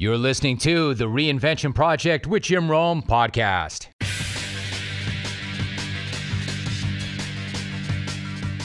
You're listening to the Reinvention Project with Jim Rome podcast.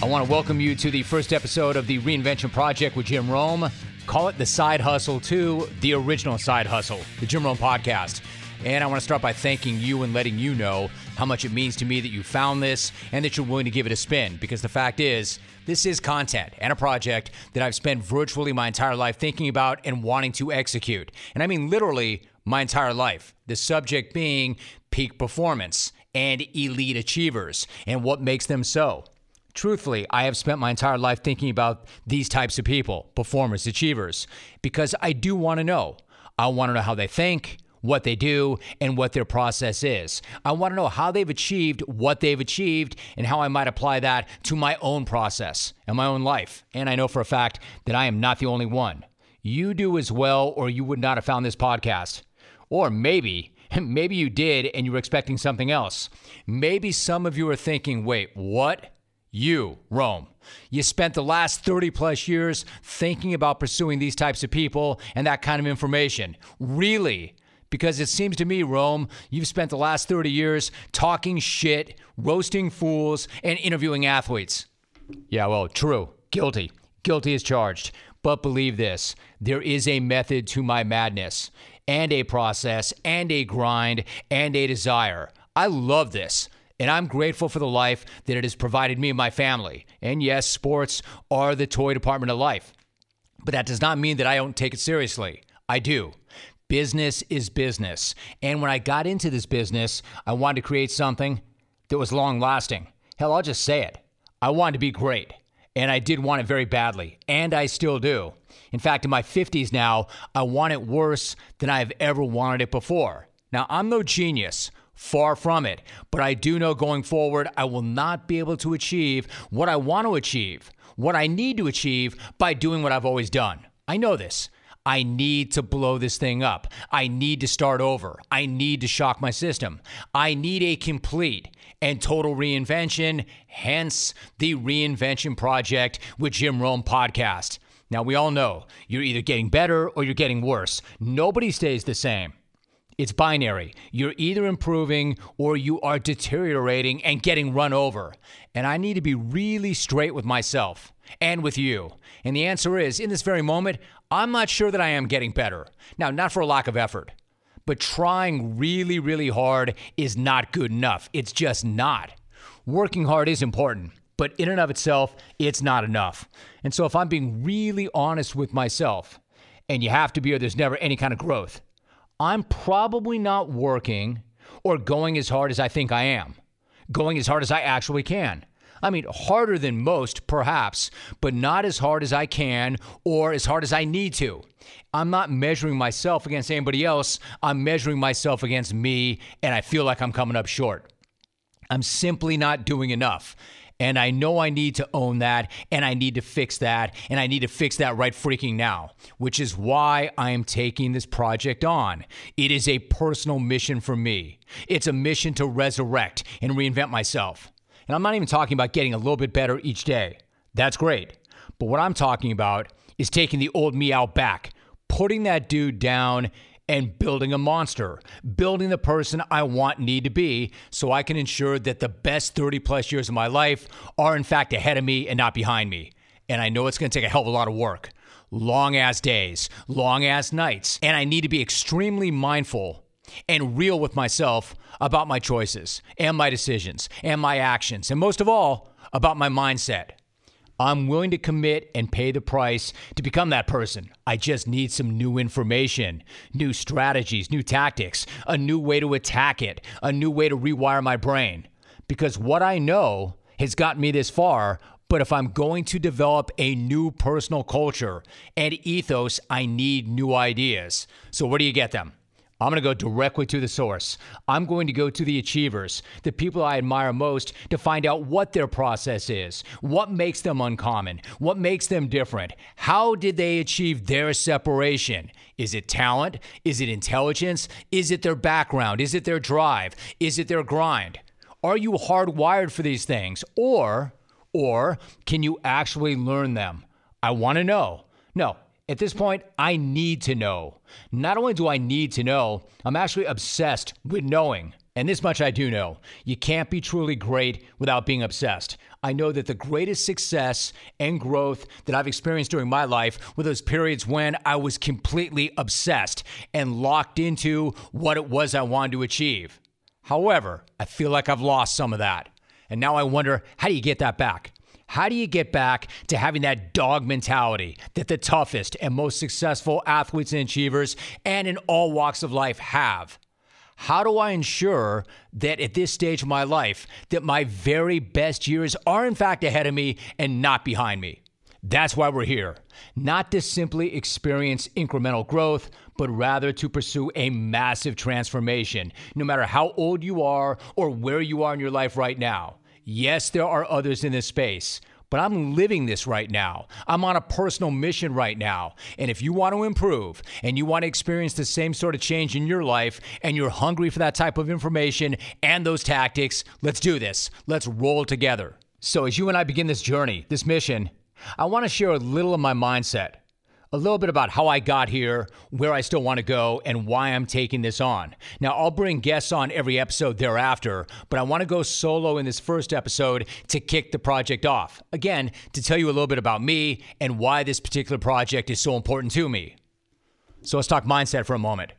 I want to welcome you to the first episode of the Reinvention Project with Jim Rome. Call it the side hustle to the original side hustle, the Jim Rome podcast. And I want to start by thanking you and letting you know how much it means to me that you found this and that you're willing to give it a spin. Because the fact is, this is content and a project that I've spent virtually my entire life thinking about and wanting to execute. And I mean literally my entire life. The subject being peak performance and elite achievers and what makes them so. Truthfully, I have spent my entire life thinking about these types of people, performers, achievers, because I do want to know. I want to know how they think, what they do, and what their process is. I want to know how they've achieved what they've achieved and how I might apply that to my own process and my own life. And I know for a fact that I am not the only one. You do as well, or you would not have found this podcast. Or maybe, maybe you did and you were expecting something else. Maybe some of you are thinking, wait, what? You, Rome. You spent the last 30 plus years thinking about pursuing these types of people and that kind of information. Really? Because it seems to me, Rome, you've spent the last 30 years talking shit, roasting fools, and interviewing athletes. Yeah, well, true. Guilty. Guilty as charged. But believe this there is a method to my madness, and a process, and a grind, and a desire. I love this. And I'm grateful for the life that it has provided me and my family. And yes, sports are the toy department of life. But that does not mean that I don't take it seriously. I do. Business is business. And when I got into this business, I wanted to create something that was long lasting. Hell, I'll just say it. I wanted to be great. And I did want it very badly. And I still do. In fact, in my 50s now, I want it worse than I've ever wanted it before. Now, I'm no genius. Far from it. But I do know going forward, I will not be able to achieve what I want to achieve, what I need to achieve by doing what I've always done. I know this. I need to blow this thing up. I need to start over. I need to shock my system. I need a complete and total reinvention, hence the Reinvention Project with Jim Rome podcast. Now, we all know you're either getting better or you're getting worse. Nobody stays the same. It's binary. You're either improving or you are deteriorating and getting run over. And I need to be really straight with myself and with you. And the answer is in this very moment, I'm not sure that I am getting better. Now, not for a lack of effort, but trying really, really hard is not good enough. It's just not. Working hard is important, but in and of itself, it's not enough. And so if I'm being really honest with myself, and you have to be or there's never any kind of growth, I'm probably not working or going as hard as I think I am, going as hard as I actually can. I mean, harder than most, perhaps, but not as hard as I can or as hard as I need to. I'm not measuring myself against anybody else. I'm measuring myself against me, and I feel like I'm coming up short. I'm simply not doing enough. And I know I need to own that and I need to fix that and I need to fix that right freaking now, which is why I am taking this project on. It is a personal mission for me. It's a mission to resurrect and reinvent myself. And I'm not even talking about getting a little bit better each day. That's great. But what I'm talking about is taking the old me out back, putting that dude down and building a monster, building the person I want need to be so I can ensure that the best 30 plus years of my life are in fact ahead of me and not behind me. And I know it's going to take a hell of a lot of work. Long ass days, long ass nights, and I need to be extremely mindful and real with myself about my choices and my decisions and my actions, and most of all, about my mindset. I'm willing to commit and pay the price to become that person. I just need some new information, new strategies, new tactics, a new way to attack it, a new way to rewire my brain. Because what I know has gotten me this far, but if I'm going to develop a new personal culture and ethos, I need new ideas. So, where do you get them? I'm going to go directly to the source. I'm going to go to the achievers, the people I admire most, to find out what their process is, what makes them uncommon, what makes them different. How did they achieve their separation? Is it talent? Is it intelligence? Is it their background? Is it their drive? Is it their grind? Are you hardwired for these things? Or, or can you actually learn them? I want to know. No, At this point, I need to know. Not only do I need to know, I'm actually obsessed with knowing. And this much I do know you can't be truly great without being obsessed. I know that the greatest success and growth that I've experienced during my life were those periods when I was completely obsessed and locked into what it was I wanted to achieve. However, I feel like I've lost some of that. And now I wonder how do you get that back? How do you get back to having that dog mentality that the toughest and most successful athletes and achievers and in all walks of life have? How do I ensure that at this stage of my life that my very best years are in fact ahead of me and not behind me? That's why we're here. Not to simply experience incremental growth, but rather to pursue a massive transformation, no matter how old you are or where you are in your life right now. Yes, there are others in this space, but I'm living this right now. I'm on a personal mission right now. And if you want to improve and you want to experience the same sort of change in your life and you're hungry for that type of information and those tactics, let's do this. Let's roll together. So, as you and I begin this journey, this mission, I want to share a little of my mindset a little bit about how I got here, where I still want to go, and why I'm taking this on. Now, I'll bring guests on every episode thereafter, but I want to go solo in this first episode to kick the project off. Again, to tell you a little bit about me and why this particular project is so important to me. So let's talk mindset for a moment.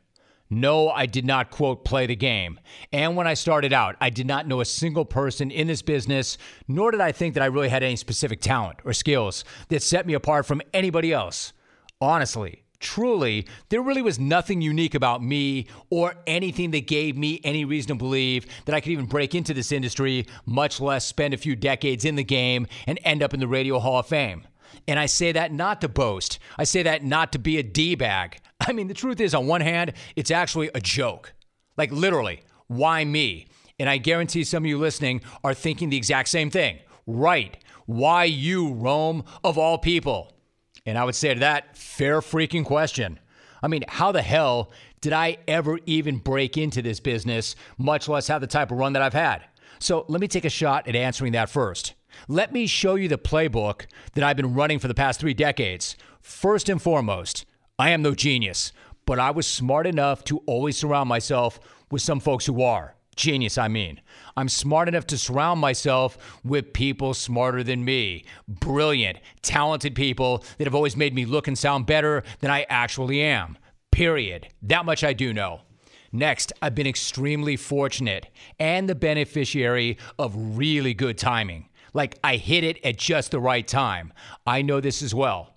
No, I did not, quote, play the game. And when I started out, I did not know a single person in this business, nor did I think that I really had any specific talent or skills that set me apart from anybody else. Honestly, truly, there really was nothing unique about me or anything that gave me any reason to believe that I could even break into this industry, much less spend a few decades in the game and end up in the Radio Hall of Fame. And I say that not to boast. I say that not to be a D bag. I mean, the truth is, on one hand, it's actually a joke. Like, literally, why me? And I guarantee some of you listening are thinking the exact same thing. Right. Why you, Rome, of all people? And I would say to that, fair freaking question. I mean, how the hell did I ever even break into this business, much less have the type of run that I've had? So let me take a shot at answering that first. Let me show you the playbook that I've been running for the past three decades. First and foremost, I am no genius, but I was smart enough to always surround myself with some folks who are. Genius, I mean. I'm smart enough to surround myself with people smarter than me. Brilliant, talented people that have always made me look and sound better than I actually am. Period. That much I do know. Next, I've been extremely fortunate and the beneficiary of really good timing. Like I hit it at just the right time. I know this as well.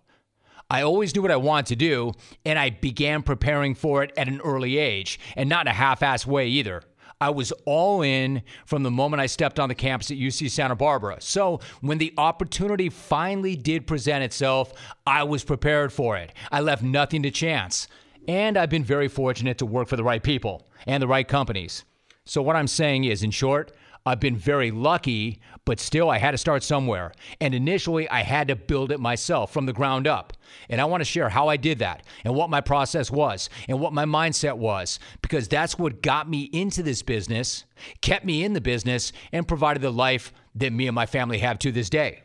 I always knew what I wanted to do, and I began preparing for it at an early age, and not in a half assed way either. I was all in from the moment I stepped on the campus at UC Santa Barbara. So when the opportunity finally did present itself, I was prepared for it. I left nothing to chance. And I've been very fortunate to work for the right people and the right companies. So, what I'm saying is, in short, I've been very lucky, but still, I had to start somewhere. And initially, I had to build it myself from the ground up. And I want to share how I did that and what my process was and what my mindset was, because that's what got me into this business, kept me in the business, and provided the life that me and my family have to this day.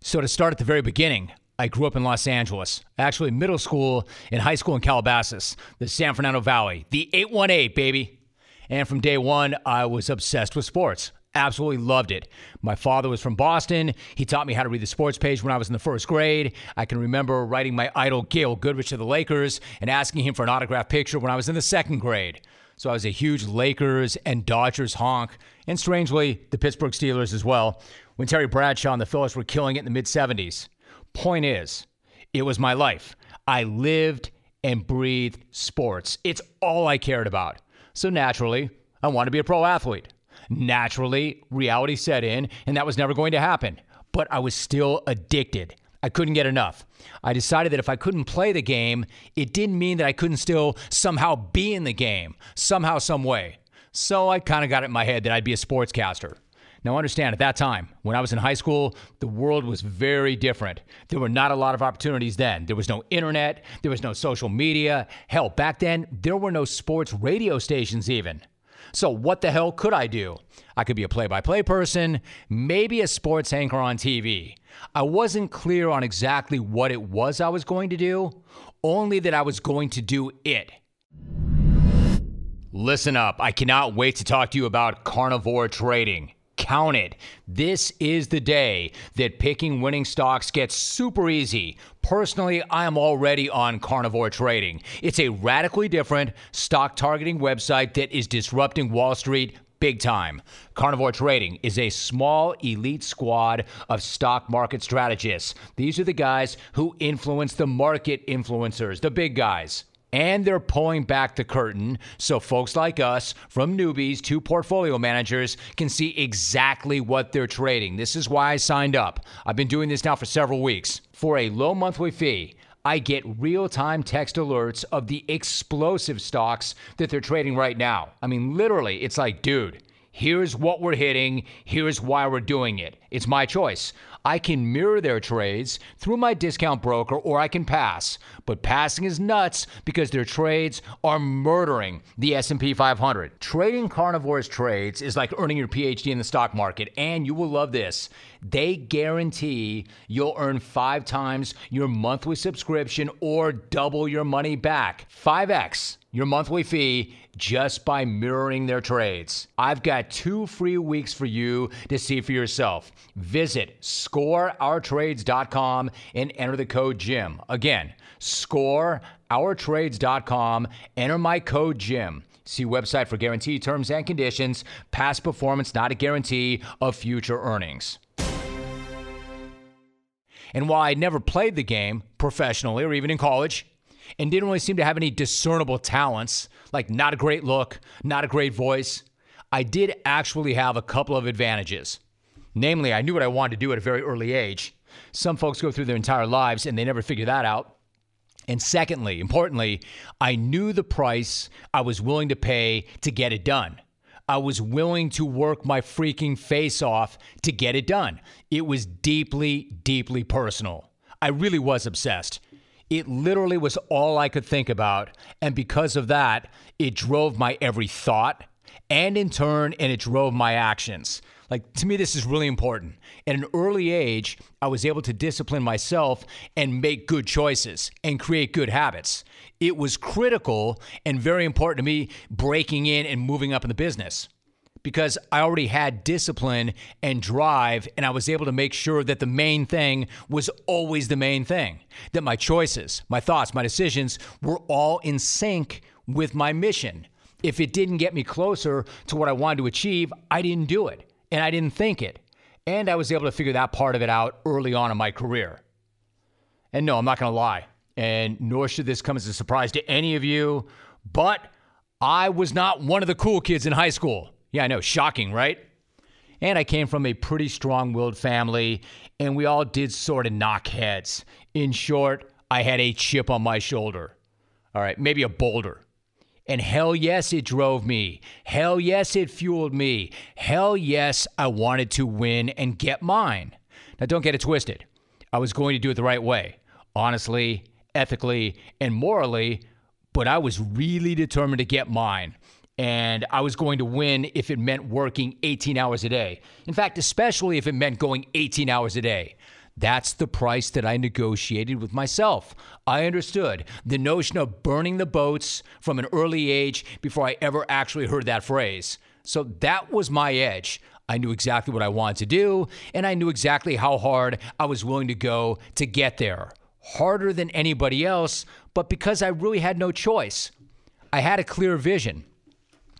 So, to start at the very beginning, I grew up in Los Angeles, actually, middle school and high school in Calabasas, the San Fernando Valley, the 818, baby. And from day one, I was obsessed with sports. Absolutely loved it. My father was from Boston. He taught me how to read the sports page when I was in the first grade. I can remember writing my idol Gail Goodrich of the Lakers and asking him for an autograph picture when I was in the second grade. So I was a huge Lakers and Dodgers honk, and strangely, the Pittsburgh Steelers as well, when Terry Bradshaw and the Phillies were killing it in the mid 70s. Point is, it was my life. I lived and breathed sports. It's all I cared about. So naturally, I wanted to be a pro athlete. Naturally, reality set in, and that was never going to happen. But I was still addicted. I couldn't get enough. I decided that if I couldn't play the game, it didn't mean that I couldn't still somehow be in the game, somehow, some way. So I kind of got it in my head that I'd be a sportscaster. Now, understand, at that time, when I was in high school, the world was very different. There were not a lot of opportunities then. There was no internet, there was no social media. Hell, back then, there were no sports radio stations even. So, what the hell could I do? I could be a play by play person, maybe a sports anchor on TV. I wasn't clear on exactly what it was I was going to do, only that I was going to do it. Listen up, I cannot wait to talk to you about carnivore trading. Count it. This is the day that picking winning stocks gets super easy. Personally, I am already on carnivore trading. It's a radically different stock targeting website that is disrupting Wall Street big time. Carnivore Trading is a small elite squad of stock market strategists. These are the guys who influence the market influencers, the big guys. And they're pulling back the curtain so folks like us, from newbies to portfolio managers, can see exactly what they're trading. This is why I signed up. I've been doing this now for several weeks. For a low monthly fee, I get real time text alerts of the explosive stocks that they're trading right now. I mean, literally, it's like, dude, here's what we're hitting, here's why we're doing it. It's my choice. I can mirror their trades through my discount broker or I can pass. But passing is nuts because their trades are murdering the S&P 500. Trading carnivores trades is like earning your PhD in the stock market and you will love this. They guarantee you'll earn 5 times your monthly subscription or double your money back. 5x your monthly fee just by mirroring their trades. I've got two free weeks for you to see for yourself. Visit scoreourtrades.com and enter the code JIM. Again, scoreourtrades.com, enter my code JIM. See website for guarantee terms and conditions. Past performance not a guarantee of future earnings. And while I never played the game professionally or even in college, and didn't really seem to have any discernible talents, like not a great look, not a great voice. I did actually have a couple of advantages. Namely, I knew what I wanted to do at a very early age. Some folks go through their entire lives and they never figure that out. And secondly, importantly, I knew the price I was willing to pay to get it done. I was willing to work my freaking face off to get it done. It was deeply, deeply personal. I really was obsessed. It literally was all I could think about. And because of that, it drove my every thought. And in turn, and it drove my actions. Like, to me, this is really important. At an early age, I was able to discipline myself and make good choices and create good habits. It was critical and very important to me breaking in and moving up in the business because I already had discipline and drive, and I was able to make sure that the main thing was always the main thing. That my choices, my thoughts, my decisions were all in sync with my mission. If it didn't get me closer to what I wanted to achieve, I didn't do it, and I didn't think it. And I was able to figure that part of it out early on in my career. And no, I'm not going to lie, and nor should this come as a surprise to any of you, but I was not one of the cool kids in high school. Yeah, I know. Shocking, right? And I came from a pretty strong willed family, and we all did sort of knock heads. In short, I had a chip on my shoulder. All right, maybe a boulder. And hell yes, it drove me. Hell yes, it fueled me. Hell yes, I wanted to win and get mine. Now, don't get it twisted. I was going to do it the right way, honestly, ethically, and morally, but I was really determined to get mine and I was going to win if it meant working 18 hours a day. In fact, especially if it meant going 18 hours a day. That's the price that I negotiated with myself. I understood the notion of burning the boats from an early age before I ever actually heard that phrase. So that was my edge. I knew exactly what I wanted to do, and I knew exactly how hard I was willing to go to get there. Harder than anybody else, but because I really had no choice. I had a clear vision.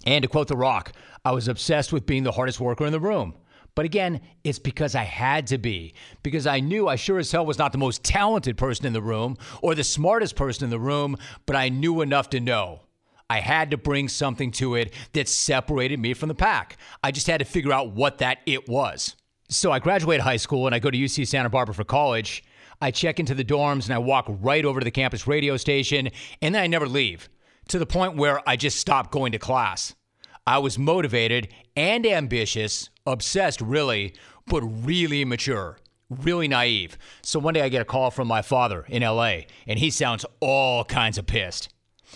And to quote The Rock, I was obsessed with being the hardest worker in the room. But again, it's because I had to be, because I knew I sure as hell was not the most talented person in the room or the smartest person in the room, but I knew enough to know. I had to bring something to it that separated me from the pack. I just had to figure out what that it was. So I graduate high school and I go to UC Santa Barbara for college. I check into the dorms and I walk right over to the campus radio station, and then I never leave to the point where I just stopped going to class. I was motivated and ambitious, obsessed really, but really immature, really naive. So one day I get a call from my father in LA, and he sounds all kinds of pissed.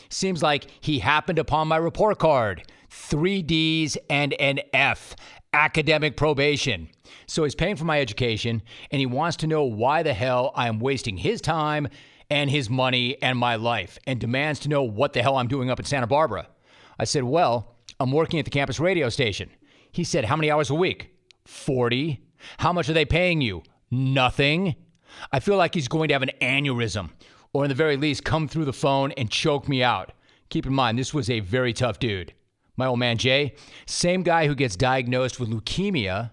Seems like he happened upon my report card three D's, and an F academic probation. So he's paying for my education, and he wants to know why the hell I am wasting his time and his money and my life, and demands to know what the hell I'm doing up in Santa Barbara. I said, Well, I'm working at the campus radio station. He said, How many hours a week? 40. How much are they paying you? Nothing. I feel like he's going to have an aneurysm, or in the very least, come through the phone and choke me out. Keep in mind, this was a very tough dude. My old man Jay, same guy who gets diagnosed with leukemia,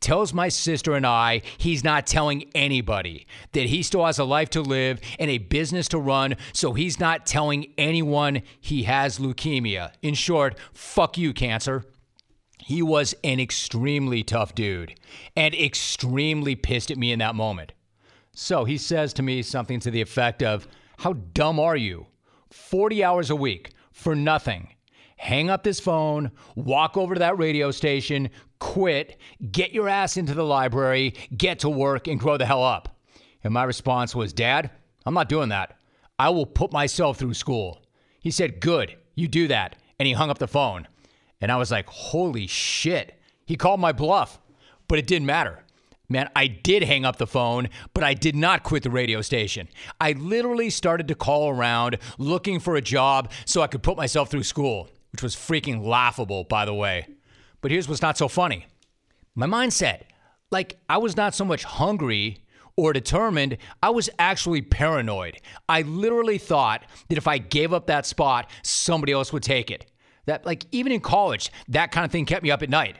tells my sister and I he's not telling anybody, that he still has a life to live and a business to run, so he's not telling anyone he has leukemia. In short, fuck you, cancer. He was an extremely tough dude and extremely pissed at me in that moment. So he says to me something to the effect of, How dumb are you? 40 hours a week for nothing. Hang up this phone, walk over to that radio station, quit, get your ass into the library, get to work, and grow the hell up. And my response was, Dad, I'm not doing that. I will put myself through school. He said, Good, you do that. And he hung up the phone. And I was like, Holy shit. He called my bluff, but it didn't matter. Man, I did hang up the phone, but I did not quit the radio station. I literally started to call around looking for a job so I could put myself through school, which was freaking laughable, by the way. But here's what's not so funny my mindset. Like, I was not so much hungry or determined, I was actually paranoid. I literally thought that if I gave up that spot, somebody else would take it. That, like, even in college, that kind of thing kept me up at night.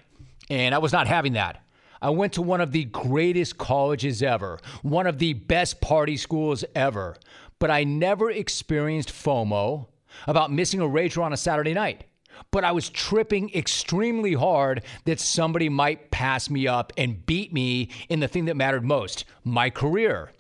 And I was not having that. I went to one of the greatest colleges ever, one of the best party schools ever, but I never experienced FOMO about missing a rager on a Saturday night. But I was tripping extremely hard that somebody might pass me up and beat me in the thing that mattered most my career.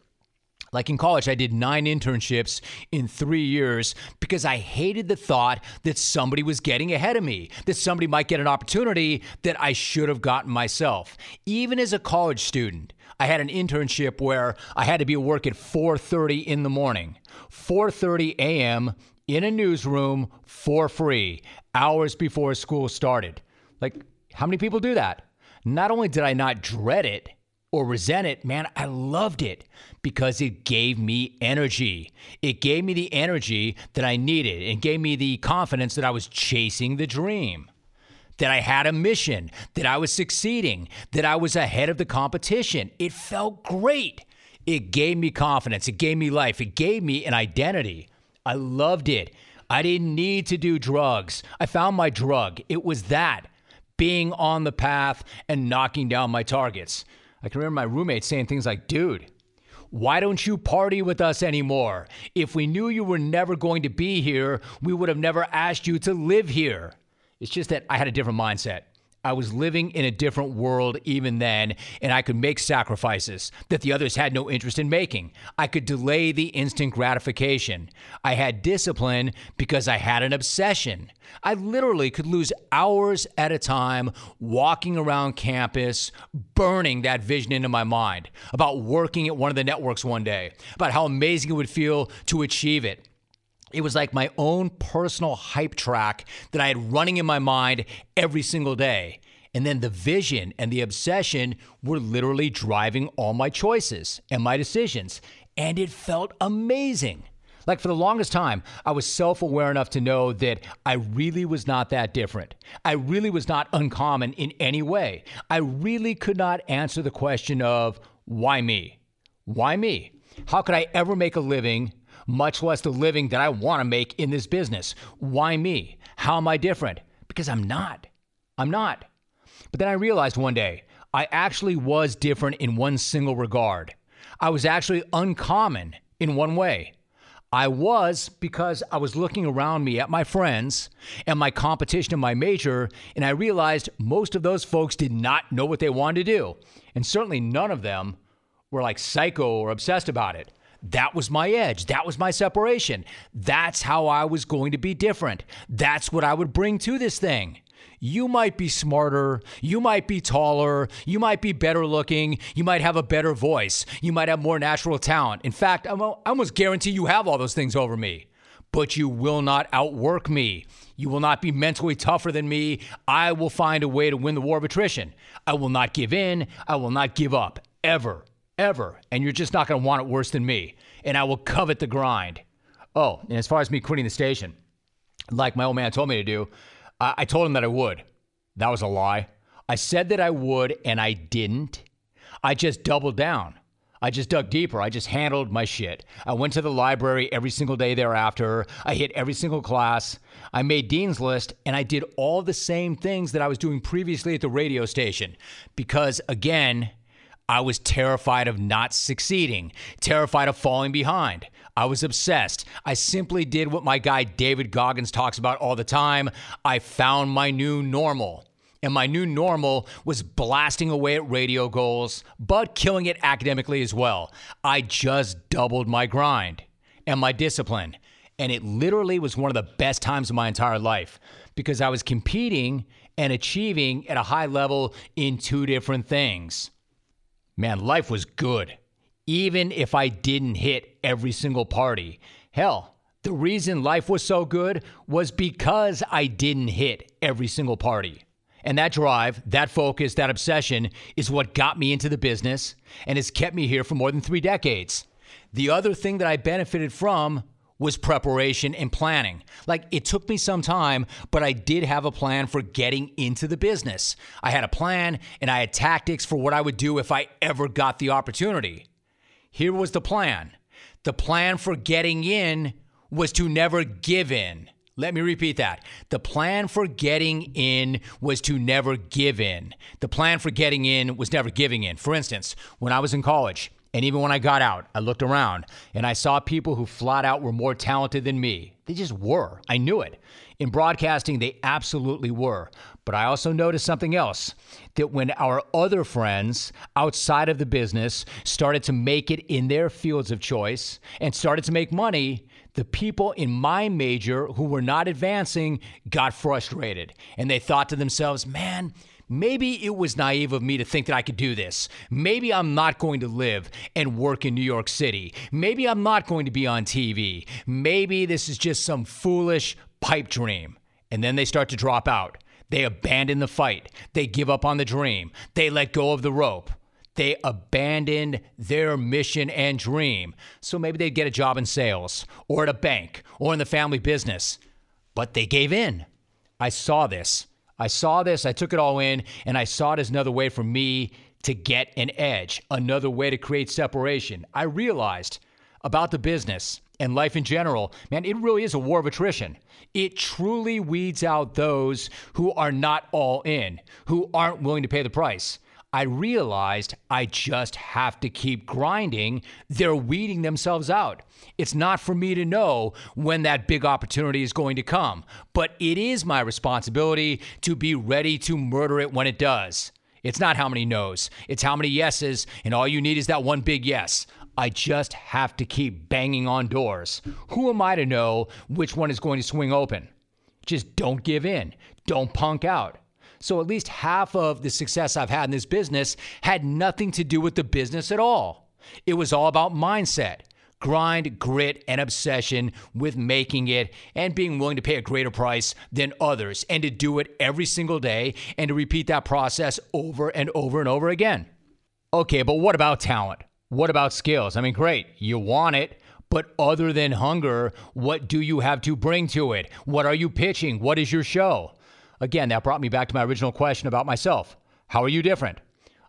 Like in college, I did nine internships in three years because I hated the thought that somebody was getting ahead of me, that somebody might get an opportunity that I should have gotten myself. Even as a college student, I had an internship where I had to be at work at 4:30 in the morning, 4:30 a.m. in a newsroom for free, hours before school started. Like, how many people do that? Not only did I not dread it, or resent it, man, I loved it because it gave me energy. It gave me the energy that I needed. It gave me the confidence that I was chasing the dream, that I had a mission, that I was succeeding, that I was ahead of the competition. It felt great. It gave me confidence. It gave me life. It gave me an identity. I loved it. I didn't need to do drugs. I found my drug. It was that being on the path and knocking down my targets. I can remember my roommate saying things like, dude, why don't you party with us anymore? If we knew you were never going to be here, we would have never asked you to live here. It's just that I had a different mindset. I was living in a different world even then, and I could make sacrifices that the others had no interest in making. I could delay the instant gratification. I had discipline because I had an obsession. I literally could lose hours at a time walking around campus, burning that vision into my mind about working at one of the networks one day, about how amazing it would feel to achieve it. It was like my own personal hype track that I had running in my mind every single day. And then the vision and the obsession were literally driving all my choices and my decisions. And it felt amazing. Like for the longest time, I was self aware enough to know that I really was not that different. I really was not uncommon in any way. I really could not answer the question of why me? Why me? How could I ever make a living much less the living that I want to make in this business. Why me? How am I different? Because I'm not. I'm not. But then I realized one day I actually was different in one single regard. I was actually uncommon in one way. I was because I was looking around me at my friends and my competition in my major, and I realized most of those folks did not know what they wanted to do. And certainly none of them were like psycho or obsessed about it. That was my edge. That was my separation. That's how I was going to be different. That's what I would bring to this thing. You might be smarter, you might be taller, you might be better looking, you might have a better voice, you might have more natural talent. In fact, I almost guarantee you have all those things over me. but you will not outwork me. You will not be mentally tougher than me. I will find a way to win the war of attrition. I will not give in. I will not give up, ever, ever. And you're just not going to want it worse than me. And I will covet the grind. Oh, and as far as me quitting the station, like my old man told me to do, I, I told him that I would. That was a lie. I said that I would, and I didn't. I just doubled down. I just dug deeper. I just handled my shit. I went to the library every single day thereafter. I hit every single class. I made Dean's List, and I did all the same things that I was doing previously at the radio station. Because again, I was terrified of not succeeding, terrified of falling behind. I was obsessed. I simply did what my guy David Goggins talks about all the time. I found my new normal. And my new normal was blasting away at radio goals, but killing it academically as well. I just doubled my grind and my discipline. And it literally was one of the best times of my entire life because I was competing and achieving at a high level in two different things. Man, life was good, even if I didn't hit every single party. Hell, the reason life was so good was because I didn't hit every single party. And that drive, that focus, that obsession is what got me into the business and has kept me here for more than three decades. The other thing that I benefited from was preparation and planning. Like it took me some time, but I did have a plan for getting into the business. I had a plan and I had tactics for what I would do if I ever got the opportunity. Here was the plan the plan for getting in was to never give in. Let me repeat that. The plan for getting in was to never give in. The plan for getting in was never giving in. For instance, when I was in college, and even when I got out, I looked around and I saw people who flat out were more talented than me. They just were. I knew it. In broadcasting, they absolutely were. But I also noticed something else that when our other friends outside of the business started to make it in their fields of choice and started to make money, the people in my major who were not advancing got frustrated and they thought to themselves, man, maybe it was naive of me to think that I could do this. Maybe I'm not going to live and work in New York City. Maybe I'm not going to be on TV. Maybe this is just some foolish pipe dream. And then they start to drop out. They abandon the fight. They give up on the dream. They let go of the rope they abandoned their mission and dream. So maybe they'd get a job in sales or at a bank or in the family business. But they gave in. I saw this. I saw this. I took it all in, and I saw it as another way for me to get an edge, another way to create separation. I realized about the business and life in general, man, it really is a war of attrition. It truly weeds out those who are not all in, who aren't willing to pay the price. I realized I just have to keep grinding. They're weeding themselves out. It's not for me to know when that big opportunity is going to come, but it is my responsibility to be ready to murder it when it does. It's not how many no's, it's how many yeses, and all you need is that one big yes. I just have to keep banging on doors. Who am I to know which one is going to swing open? Just don't give in. Don't punk out. So at least half of the success I've had in this business had nothing to do with the business at all. It was all about mindset, grind, grit, and obsession with making it and being willing to pay a greater price than others and to do it every single day and to repeat that process over and over and over again. Okay, but what about talent? What about skills? I mean, great, you want it. But other than hunger, what do you have to bring to it? What are you pitching? What is your show? Again, that brought me back to my original question about myself. How are you different?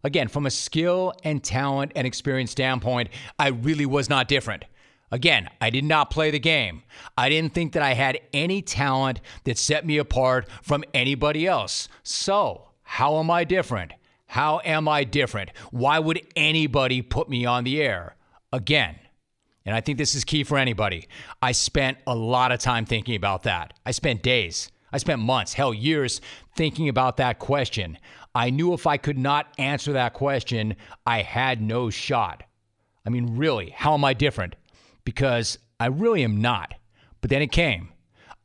Again, from a skill and talent and experience standpoint, I really was not different. Again, I did not play the game. I didn't think that I had any talent that set me apart from anybody else. So, how am I different? How am I different? Why would anybody put me on the air? Again, and I think this is key for anybody. I spent a lot of time thinking about that. I spent days. I spent months, hell, years thinking about that question. I knew if I could not answer that question, I had no shot. I mean, really, how am I different? Because I really am not. But then it came.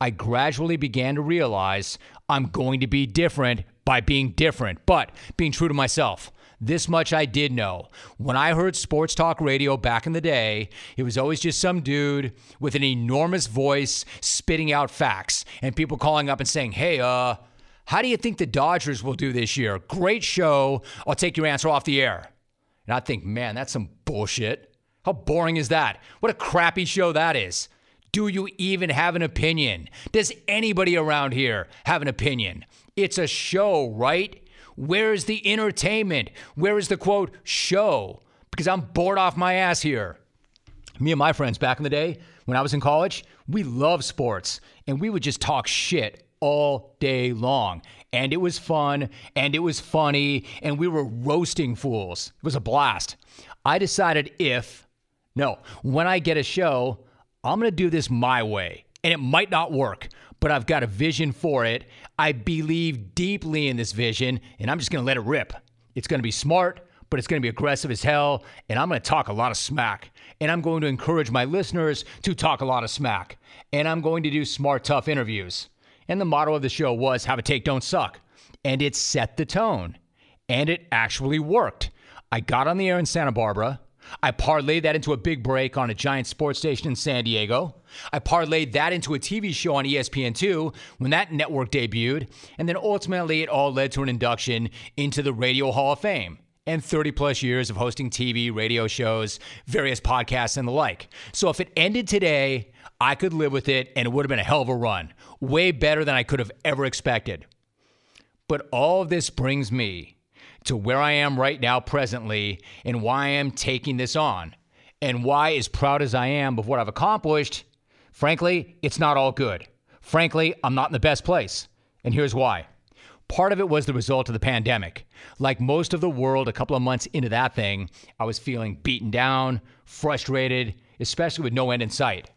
I gradually began to realize I'm going to be different by being different, but being true to myself. This much I did know. When I heard sports talk radio back in the day, it was always just some dude with an enormous voice spitting out facts and people calling up and saying, hey, uh, how do you think the Dodgers will do this year? Great show. I'll take your answer off the air. And I think, man, that's some bullshit. How boring is that? What a crappy show that is. Do you even have an opinion? Does anybody around here have an opinion? It's a show, right? Where is the entertainment? Where is the quote, show? Because I'm bored off my ass here. Me and my friends back in the day, when I was in college, we loved sports and we would just talk shit all day long. And it was fun and it was funny and we were roasting fools. It was a blast. I decided if, no, when I get a show, I'm going to do this my way. And it might not work, but I've got a vision for it. I believe deeply in this vision, and I'm just going to let it rip. It's going to be smart, but it's going to be aggressive as hell, and I'm going to talk a lot of smack. And I'm going to encourage my listeners to talk a lot of smack. And I'm going to do smart, tough interviews. And the motto of the show was have a take, don't suck. And it set the tone. And it actually worked. I got on the air in Santa Barbara. I parlayed that into a big break on a giant sports station in San Diego. I parlayed that into a TV show on ESPN2 when that network debuted. And then ultimately, it all led to an induction into the Radio Hall of Fame and 30 plus years of hosting TV, radio shows, various podcasts, and the like. So if it ended today, I could live with it and it would have been a hell of a run. Way better than I could have ever expected. But all of this brings me to where I am right now, presently, and why I am taking this on. And why, as proud as I am of what I've accomplished, frankly, it's not all good. Frankly, I'm not in the best place. And here's why. Part of it was the result of the pandemic. Like most of the world, a couple of months into that thing, I was feeling beaten down, frustrated, especially with no end in sight.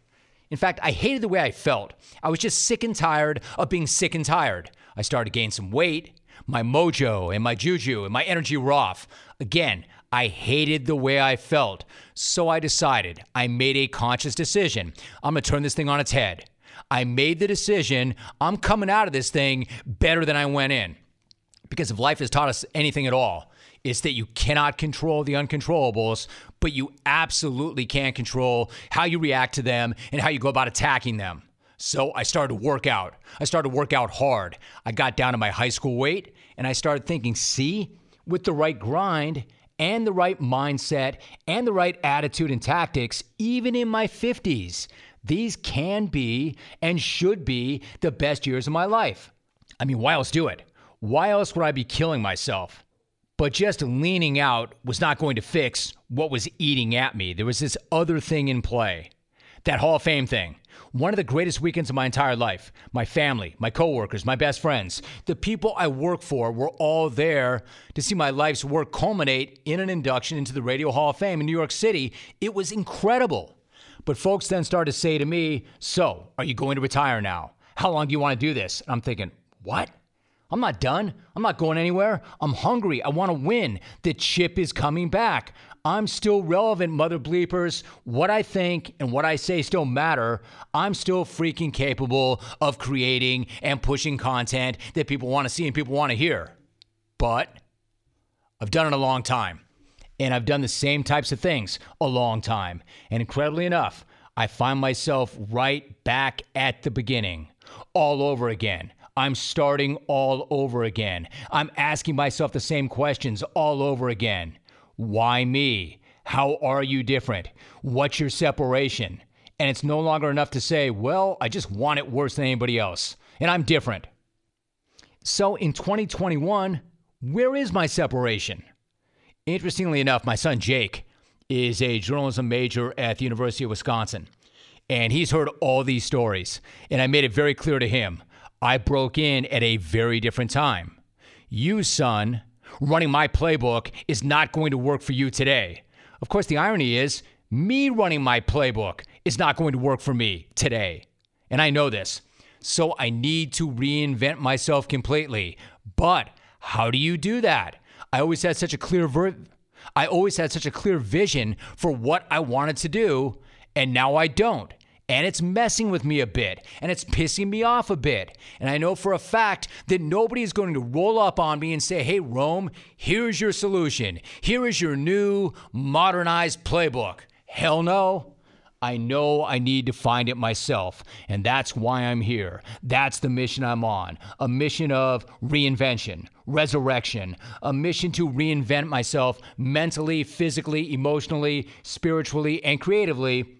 In fact, I hated the way I felt. I was just sick and tired of being sick and tired. I started to gain some weight. My mojo and my juju and my energy were off. Again, I hated the way I felt. So I decided, I made a conscious decision. I'm going to turn this thing on its head. I made the decision, I'm coming out of this thing better than I went in. Because if life has taught us anything at all, it's that you cannot control the uncontrollables, but you absolutely can control how you react to them and how you go about attacking them. So I started to work out. I started to work out hard. I got down to my high school weight and I started thinking, see, with the right grind and the right mindset and the right attitude and tactics, even in my 50s, these can be and should be the best years of my life. I mean, why else do it? Why else would I be killing myself? But just leaning out was not going to fix what was eating at me. There was this other thing in play that Hall of Fame thing. One of the greatest weekends of my entire life. My family, my coworkers, my best friends, the people I work for were all there to see my life's work culminate in an induction into the Radio Hall of Fame in New York City. It was incredible. But folks then started to say to me, So, are you going to retire now? How long do you want to do this? And I'm thinking, What? I'm not done. I'm not going anywhere. I'm hungry. I want to win. The chip is coming back. I'm still relevant, mother bleepers. What I think and what I say still matter. I'm still freaking capable of creating and pushing content that people want to see and people want to hear. But I've done it a long time. And I've done the same types of things a long time. And incredibly enough, I find myself right back at the beginning, all over again. I'm starting all over again. I'm asking myself the same questions all over again. Why me? How are you different? What's your separation? And it's no longer enough to say, well, I just want it worse than anybody else, and I'm different. So in 2021, where is my separation? Interestingly enough, my son Jake is a journalism major at the University of Wisconsin. And he's heard all these stories. And I made it very clear to him I broke in at a very different time. You, son, running my playbook is not going to work for you today. Of course, the irony is, me running my playbook is not going to work for me today. And I know this. So I need to reinvent myself completely. But how do you do that? I always had such a clear ver- I always had such a clear vision for what I wanted to do, and now I don't. And it's messing with me a bit and it's pissing me off a bit. And I know for a fact that nobody is going to roll up on me and say, hey, Rome, here's your solution. Here is your new modernized playbook. Hell no. I know I need to find it myself, and that's why I'm here. That's the mission I'm on a mission of reinvention, resurrection, a mission to reinvent myself mentally, physically, emotionally, spiritually, and creatively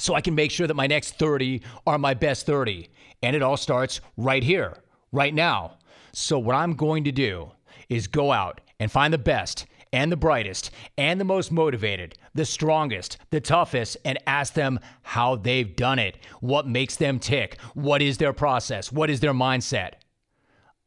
so I can make sure that my next 30 are my best 30. And it all starts right here, right now. So, what I'm going to do is go out and find the best and the brightest and the most motivated, the strongest, the toughest, and ask them how they've done it. What makes them tick? What is their process? What is their mindset?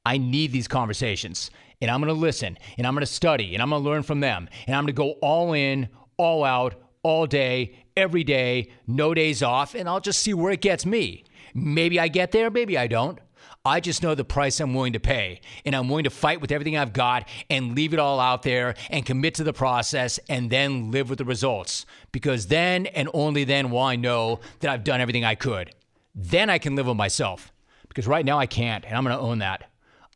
I need these conversations and I'm to listen and I'm to study and I'm to learn from them and I'm to go all in, all out, all day, every day, no days off, and I'll just see where it gets me. Maybe I get there, maybe I don't. I just know the price I'm willing to pay, and I'm willing to fight with everything I've got and leave it all out there and commit to the process and then live with the results. Because then and only then will I know that I've done everything I could. Then I can live with myself. Because right now I can't, and I'm to own that.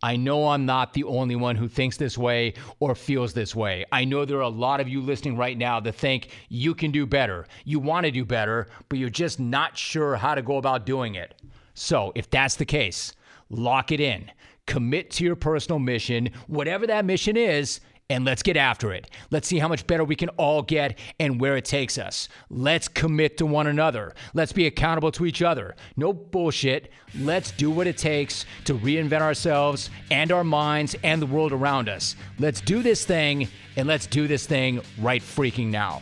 I know I'm not the only one who thinks this way or feels this way. I know there are a lot of you listening right now that think you can do better. You want to do better, but you're just not sure how to go about doing it. So, if that's the case, lock it in, commit to your personal mission, whatever that mission is, and let's get after it. Let's see how much better we can all get and where it takes us. Let's commit to one another. Let's be accountable to each other. No bullshit. Let's do what it takes to reinvent ourselves and our minds and the world around us. Let's do this thing, and let's do this thing right freaking now.